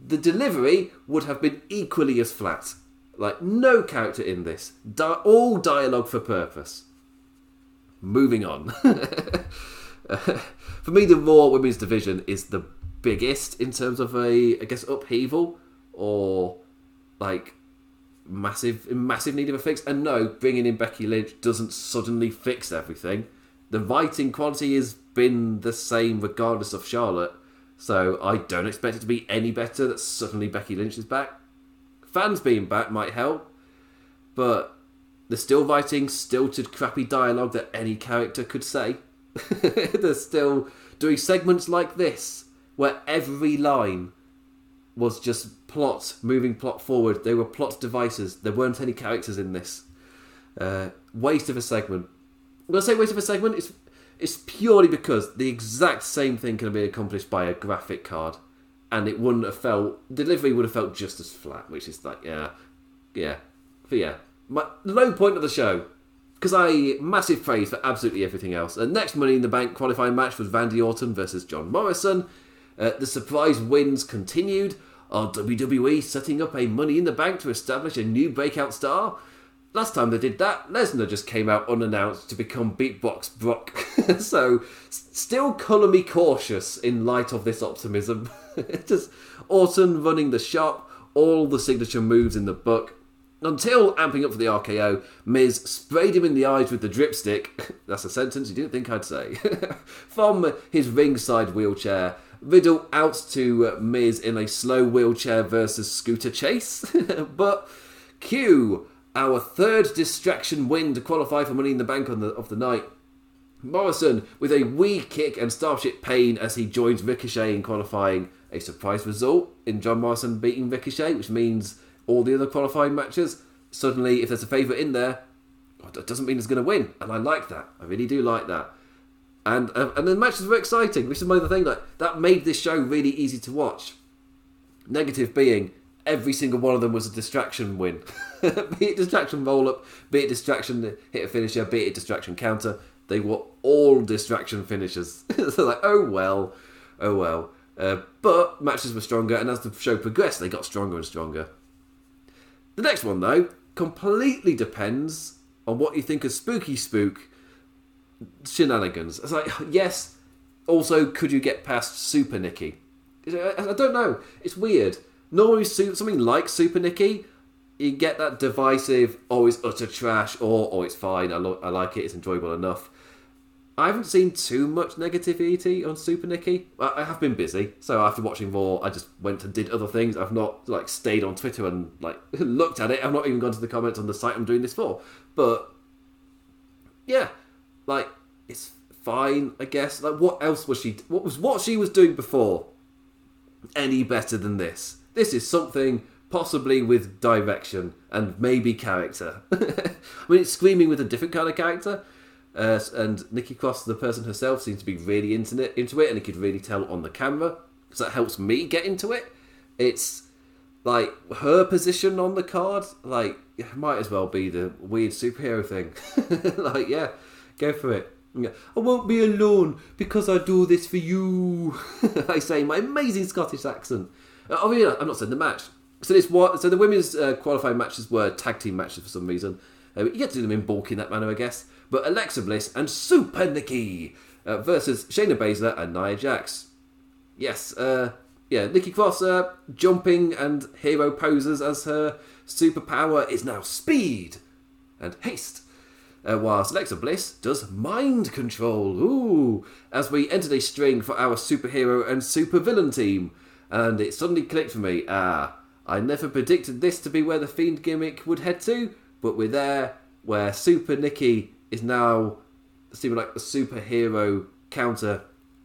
the delivery would have been equally as flat. Like, no character in this. Di- all dialogue for purpose. Moving on. for me, the Raw Women's Division is the biggest in terms of a, I guess, upheaval or like massive, massive need of a fix. And no, bringing in Becky Lynch doesn't suddenly fix everything. The writing quality has been the same regardless of Charlotte. So I don't expect it to be any better that suddenly Becky Lynch is back. Fans being back might help, but they're still writing stilted, crappy dialogue that any character could say. they're still doing segments like this, where every line was just plot, moving plot forward. They were plot devices. There weren't any characters in this. Uh, waste of a segment. When I say waste of a segment, it's it's purely because the exact same thing can be accomplished by a graphic card, and it wouldn't have felt delivery would have felt just as flat. Which is like, yeah, yeah, but yeah, my low point of the show because I massive praise for absolutely everything else. The next Money in the Bank qualifying match was Randy Orton versus John Morrison. Uh, the surprise wins continued. Are WWE setting up a Money in the Bank to establish a new breakout star? last time they did that, Lesnar just came out unannounced to become Beatbox Brock. so, still colour me cautious in light of this optimism. just Orton running the shop, all the signature moves in the book. Until amping up for the RKO, Miz sprayed him in the eyes with the dripstick. That's a sentence you didn't think I'd say. From his ringside wheelchair, Riddle out to Miz in a slow wheelchair versus scooter chase. but Q our third distraction win to qualify for Money in the Bank on the, of the night. Morrison with a wee kick and Starship Pain as he joins Ricochet in qualifying. A surprise result in John Morrison beating Ricochet, which means all the other qualifying matches, suddenly, if there's a favourite in there, it doesn't mean it's going to win, and I like that. I really do like that. And uh, and the matches were exciting, which is another thing like that made this show really easy to watch. Negative being every single one of them was a distraction win. be it distraction roll up, be it distraction hit a finisher, be it distraction counter. They were all distraction finishers. so like, oh well, oh well. Uh, but matches were stronger, and as the show progressed, they got stronger and stronger. The next one, though, completely depends on what you think of Spooky Spook shenanigans. It's like, yes, also, could you get past Super Nikki? I don't know. It's weird. Normally, something like Super Nikki, you get that divisive, oh, it's utter trash, or oh, it's fine, I, lo- I like it, it's enjoyable enough. I haven't seen too much negativity on Super Nikki. I have been busy, so after watching more, I just went and did other things. I've not like stayed on Twitter and like looked at it. I've not even gone to the comments on the site I'm doing this for. But yeah, like it's fine, I guess. Like what else was she? What was what she was doing before? Any better than this? This is something possibly with direction and maybe character. I mean, it's screaming with a different kind of character. Uh, and Nikki Cross, the person herself, seems to be really into it, into it, and you could really tell on the camera because that helps me get into it. It's like her position on the card, like might as well be the weird superhero thing. like, yeah, go for it. I won't be alone because I do this for you. I say my amazing Scottish accent. Uh, oh yeah, I'm not saying the match. So this? So the women's uh, qualifying matches were tag team matches for some reason. Uh, you get to do them in bulk in that manner, I guess. But Alexa Bliss and Super Nikki uh, versus Shayna Baszler and Nia Jax. Yes, uh, yeah, Nikki Cross uh, jumping and hero poses as her superpower is now speed and haste. Uh, whilst Alexa Bliss does mind control. Ooh, as we entered a string for our superhero and supervillain team, and it suddenly clicked for me. Ah, I never predicted this to be where the Fiend gimmick would head to, but we're there where Super Nikki is now seeming like a superhero counter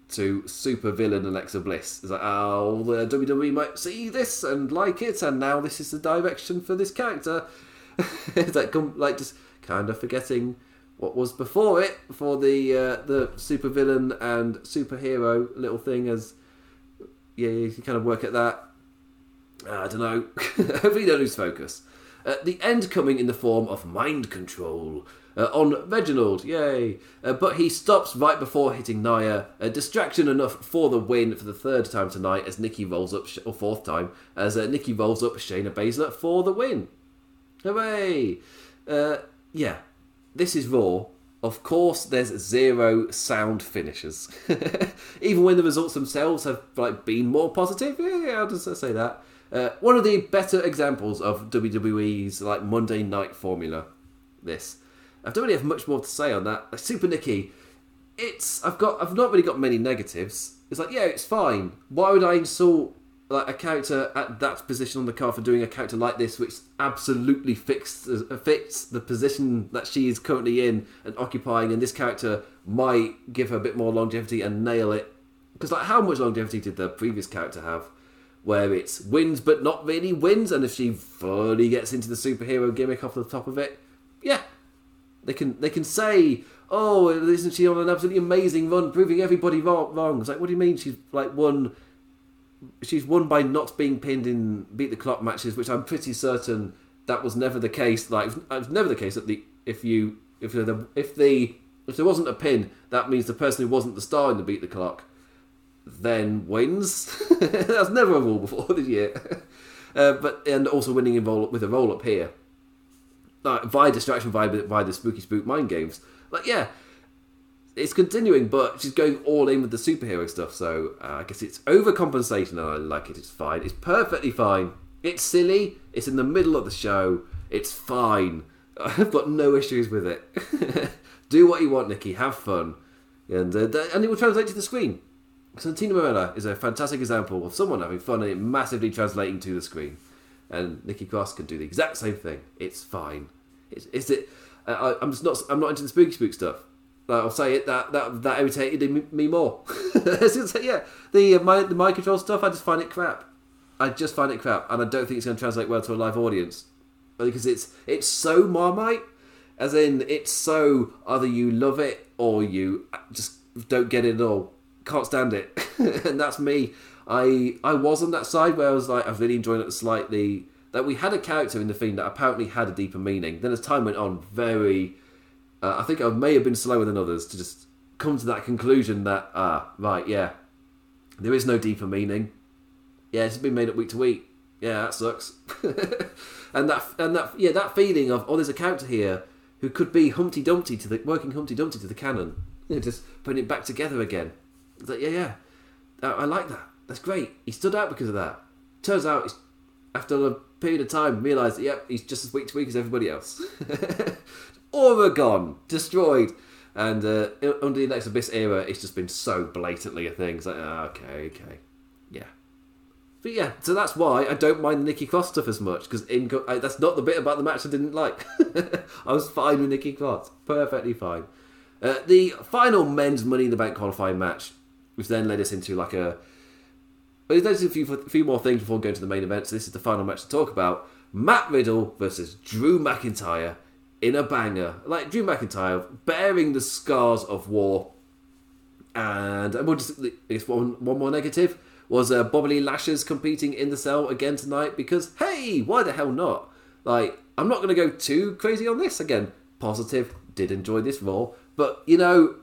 to super villain Alexa Bliss. It's like, oh, the WWE might see this and like it, and now this is the direction for this character. it's like, like just kind of forgetting what was before it for the uh, the super villain and superhero little thing as yeah, you can kind of work at that. I don't know. Hopefully, you don't lose focus. Uh, the end coming in the form of mind control uh, on Reginald, yay! Uh, but he stops right before hitting Nia. A distraction enough for the win for the third time tonight as Nikki rolls up, or fourth time, as uh, Nikki rolls up Shayna Baszler for the win. Hooray! Uh, yeah, this is Raw. Of course, there's zero sound finishes. Even when the results themselves have like been more positive, yeah, yeah I'll just say that. Uh, one of the better examples of WWE's like Monday night formula. This I don't really have much more to say on that. Like, Super Nikki, it's I've got I've not really got many negatives. It's like yeah, it's fine. Why would I insult like a character at that position on the card for doing a character like this, which absolutely fits uh, fits the position that she is currently in and occupying, and this character might give her a bit more longevity and nail it. Because like, how much longevity did the previous character have? Where it's wins but not really wins, and if she fully gets into the superhero gimmick off the top of it, yeah, they can they can say, "Oh, isn't she on an absolutely amazing run, proving everybody wrong?" It's like, what do you mean she's like won? She's won by not being pinned in beat the clock matches, which I'm pretty certain that was never the case. Like, it was never the case that the if you if the if the if there wasn't a pin, that means the person who wasn't the star in the beat the clock then wins. That's never a rule before this year. Uh, but and also winning in roll, with a roll up here like via distraction via via the spooky spook mind games. Like yeah, it's continuing, but she's going all in with the superhero stuff. So uh, I guess it's overcompensation, and I like it. It's fine. It's perfectly fine. It's silly. It's in the middle of the show. It's fine. I've got no issues with it. Do what you want, Nikki. Have fun, and uh, and it will translate to the screen. Santina Marella is a fantastic example of someone having fun and it massively translating to the screen and Nikki Cross can do the exact same thing. It's fine. It's it. Uh, I, am just not. I'm not into the spooky spook stuff. I'll say it. That that that irritated me more. yeah, the uh, my the mind control stuff. I just find it crap. I just find it crap, and I don't think it's going to translate well to a live audience because it's it's so marmite. As in, it's so either you love it or you just don't get it at all. Can't stand it, and that's me. I I was on that side where I was like, I was really enjoying it slightly. That we had a character in the theme that apparently had a deeper meaning. Then as time went on, very, uh, I think I may have been slower than others to just come to that conclusion that ah right yeah, there is no deeper meaning. Yeah, it's been made up week to week. Yeah, that sucks. and that and that yeah that feeling of oh there's a character here who could be Humpty Dumpty to the working Humpty Dumpty to the canon. You know, just putting it back together again. It's like yeah yeah, I, I like that. That's great. He stood out because of that. Turns out, after a period of time, realised that, yep, he's just as weak to week as everybody else. Oregon, destroyed. And uh, under the Next Abyss era, it's just been so blatantly a thing. It's like, oh, okay, okay. Yeah. But yeah, so that's why I don't mind Nikki Cross stuff as much, because that's not the bit about the match I didn't like. I was fine with Nikki Cross. Perfectly fine. Uh, the final men's Money in the Bank qualifying match, which then led us into like a there's a few, few more things before going to the main event. So this is the final match to talk about: Matt Riddle versus Drew McIntyre in a banger. Like Drew McIntyre bearing the scars of war. And we'll just, I guess one, one more negative was uh, Bobby Lashley's competing in the cell again tonight because hey, why the hell not? Like I'm not going to go too crazy on this again. Positive, did enjoy this Raw, but you know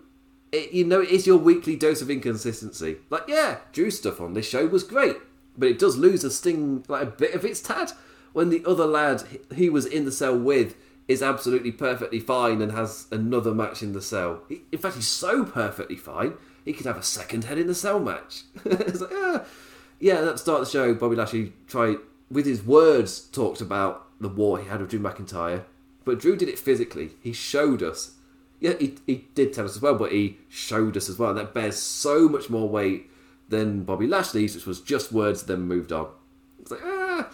it, you know, it is your weekly dose of inconsistency. Like, yeah, Drew's stuff on this show was great, but it does lose a sting, like a bit of its tad, when the other lad he was in the cell with is absolutely perfectly fine and has another match in the cell. He, in fact, he's so perfectly fine, he could have a second Hell in the cell match. it's like, ah. Yeah, the start of the show, Bobby Lashley tried, with his words, talked about the war he had with Drew McIntyre, but Drew did it physically. He showed us yeah, he, he did tell us as well, but he showed us as well. That bears so much more weight than Bobby Lashley's, which was just words, then moved on. It's like, ah.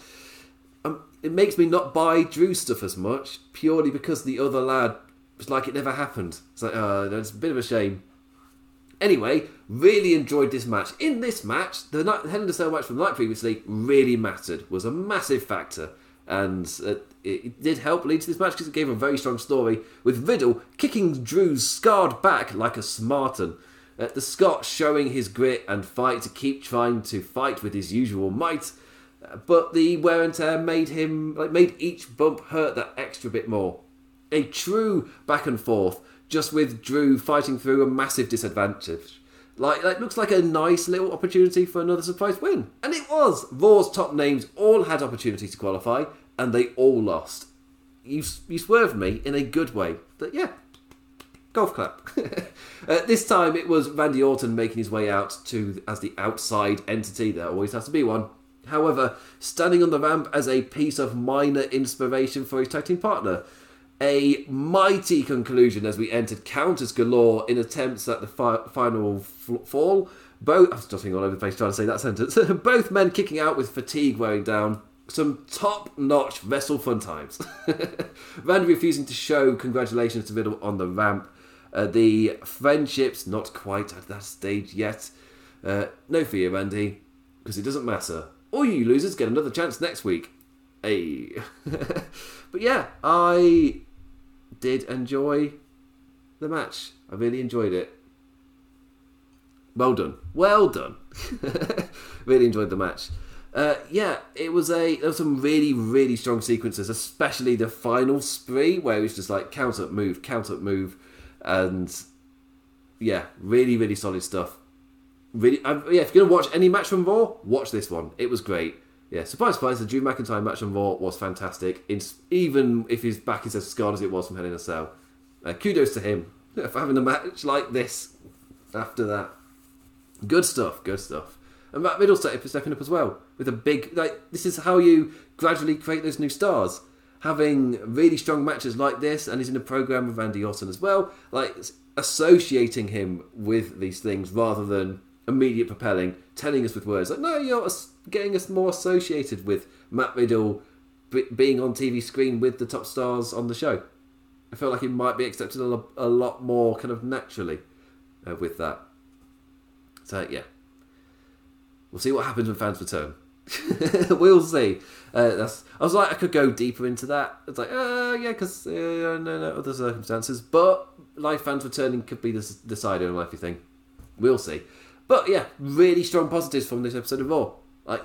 Um, it makes me not buy Drew stuff as much, purely because the other lad was like it never happened. It's like, uh, it's a bit of a shame. Anyway, really enjoyed this match. In this match, the Hell in a Cell match from the night previously really mattered, was a massive factor and uh, it did help lead to this match because it gave a very strong story with Riddle kicking Drew's scarred back like a Spartan. Uh, the Scot showing his grit and fight to keep trying to fight with his usual might, uh, but the wear and tear made him like made each bump hurt that extra bit more. A true back and forth, just with Drew fighting through a massive disadvantage. Like, like looks like a nice little opportunity for another surprise win. And it was. Raw's top names all had opportunity to qualify, and they all lost. You, you swerved me in a good way. But yeah, golf clap. uh, this time it was Randy Orton making his way out to as the outside entity. There always has to be one. However, standing on the ramp as a piece of minor inspiration for his tag team partner a mighty conclusion as we entered counters galore in attempts at the fi- final f- fall. Both, I was just all over the place trying to say that sentence. Both men kicking out with fatigue wearing down. Some top notch wrestle fun times. Randy refusing to show congratulations to Riddle on the ramp. Uh, the friendships not quite at that stage yet. Uh, no fear, Randy, because it doesn't matter. All you losers get another chance next week. Hey. but yeah, I did enjoy the match. I really enjoyed it. Well done. Well done. really enjoyed the match. Uh, yeah, it was a there were some really really strong sequences, especially the final spree where it was just like count up move, count up move, and yeah, really really solid stuff. Really, yeah. If you're gonna watch any match from Raw, watch this one. It was great yeah, surprise, surprise, the Drew McIntyre match on Raw was fantastic. It's, even if his back is as scarred as it was from Hell in a Cell. Uh, kudos to him for having a match like this after that. Good stuff, good stuff. And Matt Riddle stepping up as well with a big like. This is how you gradually create those new stars. Having really strong matches like this, and he's in a program with Randy Orton as well. Like associating him with these things rather than immediate propelling, telling us with words like, "No, you're getting us more associated with Matt Riddle being on TV screen with the top stars on the show. I feel like it might be accepted a, a lot more kind of naturally uh, with that. So yeah, we'll see what happens when fans return. we'll see. Uh, that's. I was like, I could go deeper into that. It's like, uh, yeah, because uh, no, no, other circumstances. But live fans returning could be the decider on everything. We'll see. But yeah, really strong positives from this episode of Raw. Like,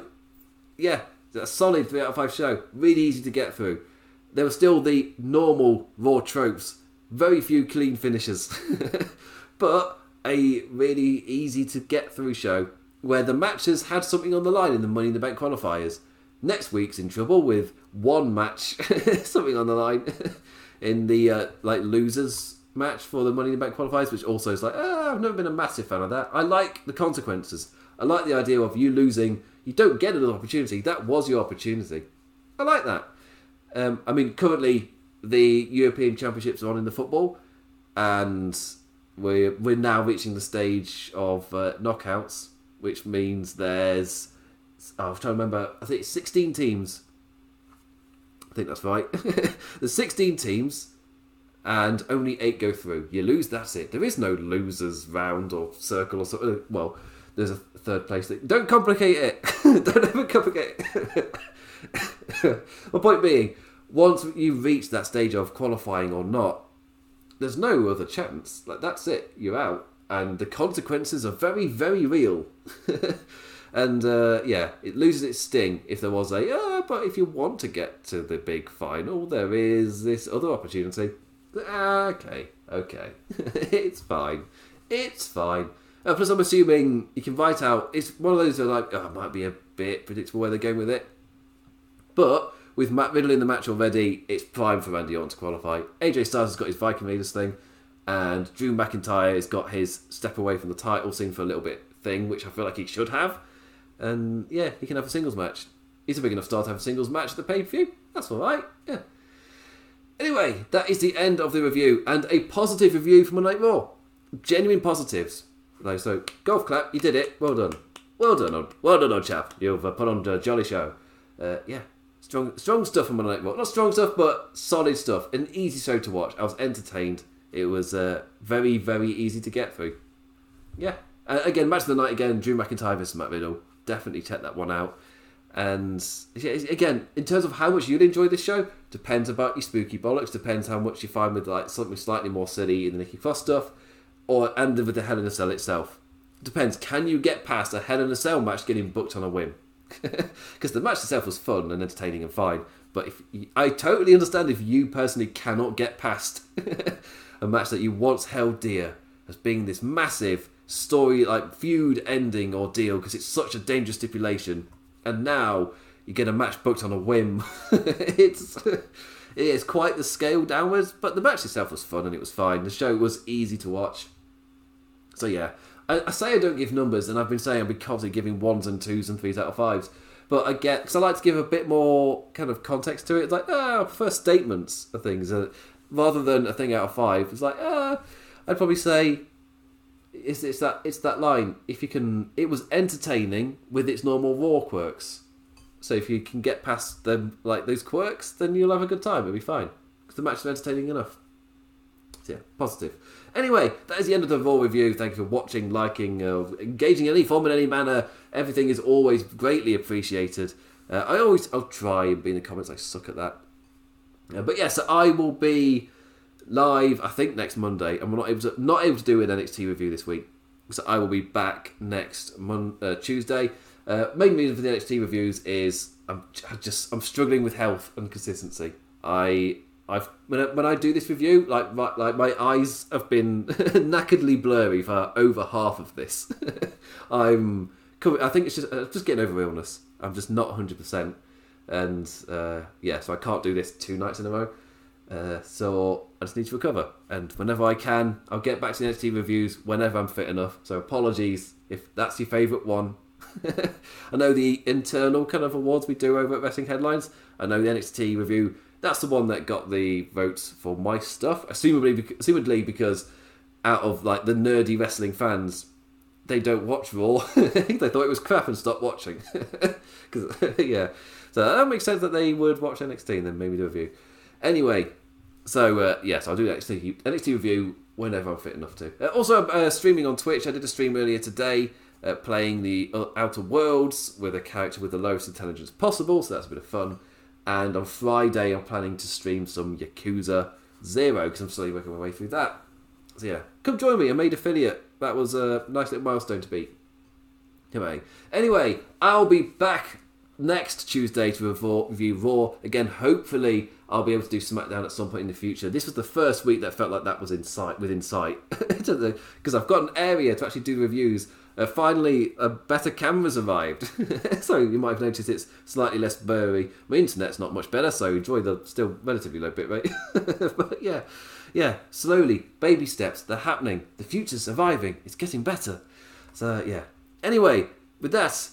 yeah, a solid three out of five show. Really easy to get through. There were still the normal Raw tropes. Very few clean finishes, but a really easy to get through show where the matches had something on the line in the Money in the Bank qualifiers. Next week's in trouble with one match, something on the line in the uh, like losers match for the Money in the Bank qualifiers, which also is like, oh, I've never been a massive fan of that. I like the consequences. I like the idea of you losing. You don't get another opportunity. That was your opportunity. I like that. Um, I mean, currently the European Championships are on in the football, and we're we're now reaching the stage of uh, knockouts, which means there's oh, I'm trying to remember. I think it's 16 teams. I think that's right. there's 16 teams and only eight go through. You lose, that's it. There is no losers round or circle or something. Well, there's a third place. Don't complicate it. don't ever complicate it. My point being, once you reach that stage of qualifying or not, there's no other chance. Like that's it. You're out, and the consequences are very, very real. and uh, yeah, it loses its sting if there was a. Uh, but if you want to get to the big final, there is this other opportunity. Ah, okay, okay, it's fine, it's fine. Uh, plus, I'm assuming you can write out. It's one of those that like, oh, it might be a bit predictable where they're going with it, but with Matt Riddle in the match already, it's prime for Randy Orton to qualify. AJ Styles has got his Viking Raiders thing, and Drew McIntyre has got his step away from the title scene for a little bit thing, which I feel like he should have. And yeah, he can have a singles match. He's a big enough star to have a singles match at the pay per view. That's all right. Yeah. Anyway, that is the end of the review and a positive review from Night Raw. Genuine positives. So, golf clap, you did it. Well done. Well done, well done, old chap. You've uh, put on a jolly show. Uh, yeah, strong, strong stuff from Monday Night Raw. Not strong stuff, but solid stuff. An easy show to watch. I was entertained. It was uh, very, very easy to get through. Yeah. Uh, again, match of the night again. Drew McIntyre versus Matt Riddle. Definitely check that one out. And again, in terms of how much you'd enjoy this show, depends about your spooky bollocks. Depends how much you find with like something slightly more silly in the Nikki Cross stuff, or and with the Hell in a Cell itself. Depends. Can you get past a Hell in a Cell match getting booked on a whim? Because the match itself was fun and entertaining and fine. But if I totally understand if you personally cannot get past a match that you once held dear as being this massive story like feud ending ordeal because it's such a dangerous stipulation and now you get a match booked on a whim. it's it is quite the scale downwards, but the match itself was fun and it was fine. The show was easy to watch. So yeah, I, I say I don't give numbers, and I've been saying I'll be constantly giving ones and twos and threes out of fives. But I get because I like to give a bit more kind of context to it. It's like ah, prefer statements of things uh, rather than a thing out of five. It's like ah, I'd probably say it's, it's that it's that line. If you can, it was entertaining with its normal raw quirks. So if you can get past them like those quirks, then you'll have a good time. It'll be fine because the match is entertaining enough. So yeah, positive. Anyway, that is the end of the Raw review. Thank you for watching, liking, uh, engaging in any form in any manner. Everything is always greatly appreciated. Uh, I always, I'll try and be in the comments. I suck at that. Uh, but yes, yeah, so I will be live. I think next Monday, and we're not able to not able to do an NXT review this week. So I will be back next Mon- uh, Tuesday. Uh, main reason for the NXT reviews is I'm just I'm struggling with health and consistency. I I've when I, when I do this review, like my, like my eyes have been knackeredly blurry for over half of this. I'm I think it's just just getting over illness. I'm just not 100, percent and uh, yeah, so I can't do this two nights in a row. Uh, so I just need to recover, and whenever I can, I'll get back to the NXT reviews whenever I'm fit enough. So apologies if that's your favourite one. I know the internal kind of awards we do over at Wrestling Headlines. I know the NXT review. That's the one that got the votes for my stuff, assumably, assumedly because out of like the nerdy wrestling fans, they don't watch Raw. they thought it was crap and stopped watching. Because yeah, so that makes sense that they would watch NXT and then maybe do a review. Anyway, so uh, yes, I'll do NXT NXT review whenever I'm fit enough to. Uh, also, uh, streaming on Twitch. I did a stream earlier today. uh, playing the uh, Outer Worlds with a character with the lowest intelligence possible, so that's a bit of fun. And on Friday, I'm planning to stream some Yakuza Zero because I'm slowly working my way through that. So yeah, come join me. I made affiliate. That was a nice little milestone to beat. Anyway, anyway, I'll be back next Tuesday to review Raw. Again, hopefully, I'll be able to do SmackDown at some point in the future. This was the first week that felt like that was in sight, within sight, because I've got an area to actually do reviews. Uh, finally, a better camera's arrived, so you might have noticed it's slightly less blurry. My internet's not much better, so enjoy the still relatively low bit rate. but yeah, yeah, slowly, baby steps, they're happening. The future's surviving. It's getting better. So yeah. Anyway, with that,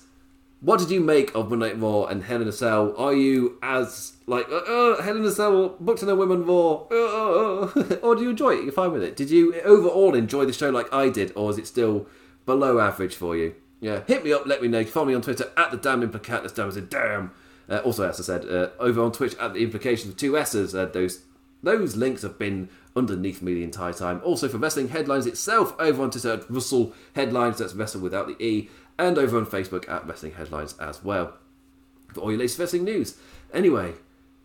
what did you make of Monday Night Raw and Hell in a Cell? Are you as like uh, uh, Hell in a Cell, booked in a women Raw, uh, uh, uh, or do you enjoy it? You're fine with it. Did you overall enjoy the show like I did, or is it still below average for you? Yeah, hit me up, let me know. Follow me on Twitter at the damn implicat. That's damn damn. Uh, also, as I said, uh, over on Twitch at the implications of two S's. Uh, those those links have been underneath me the entire time. Also for wrestling headlines itself, over on Twitter at Russell Headlines. That's wrestle without the e and over on Facebook at Wrestling Headlines as well for all your latest wrestling news. Anyway,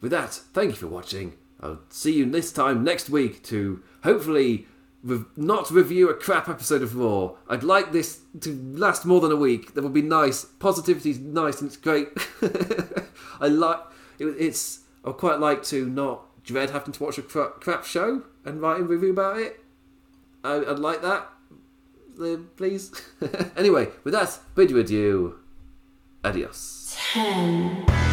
with that, thank you for watching. I'll see you this time next week to hopefully re- not review a crap episode of Raw. I'd like this to last more than a week. That would be nice. Positivity's nice and it's great. I like it, it's. I quite like to not dread having to watch a crap, crap show and write a review about it. I, I'd like that please. anyway, with that, bid you adieu. Adios. Ten.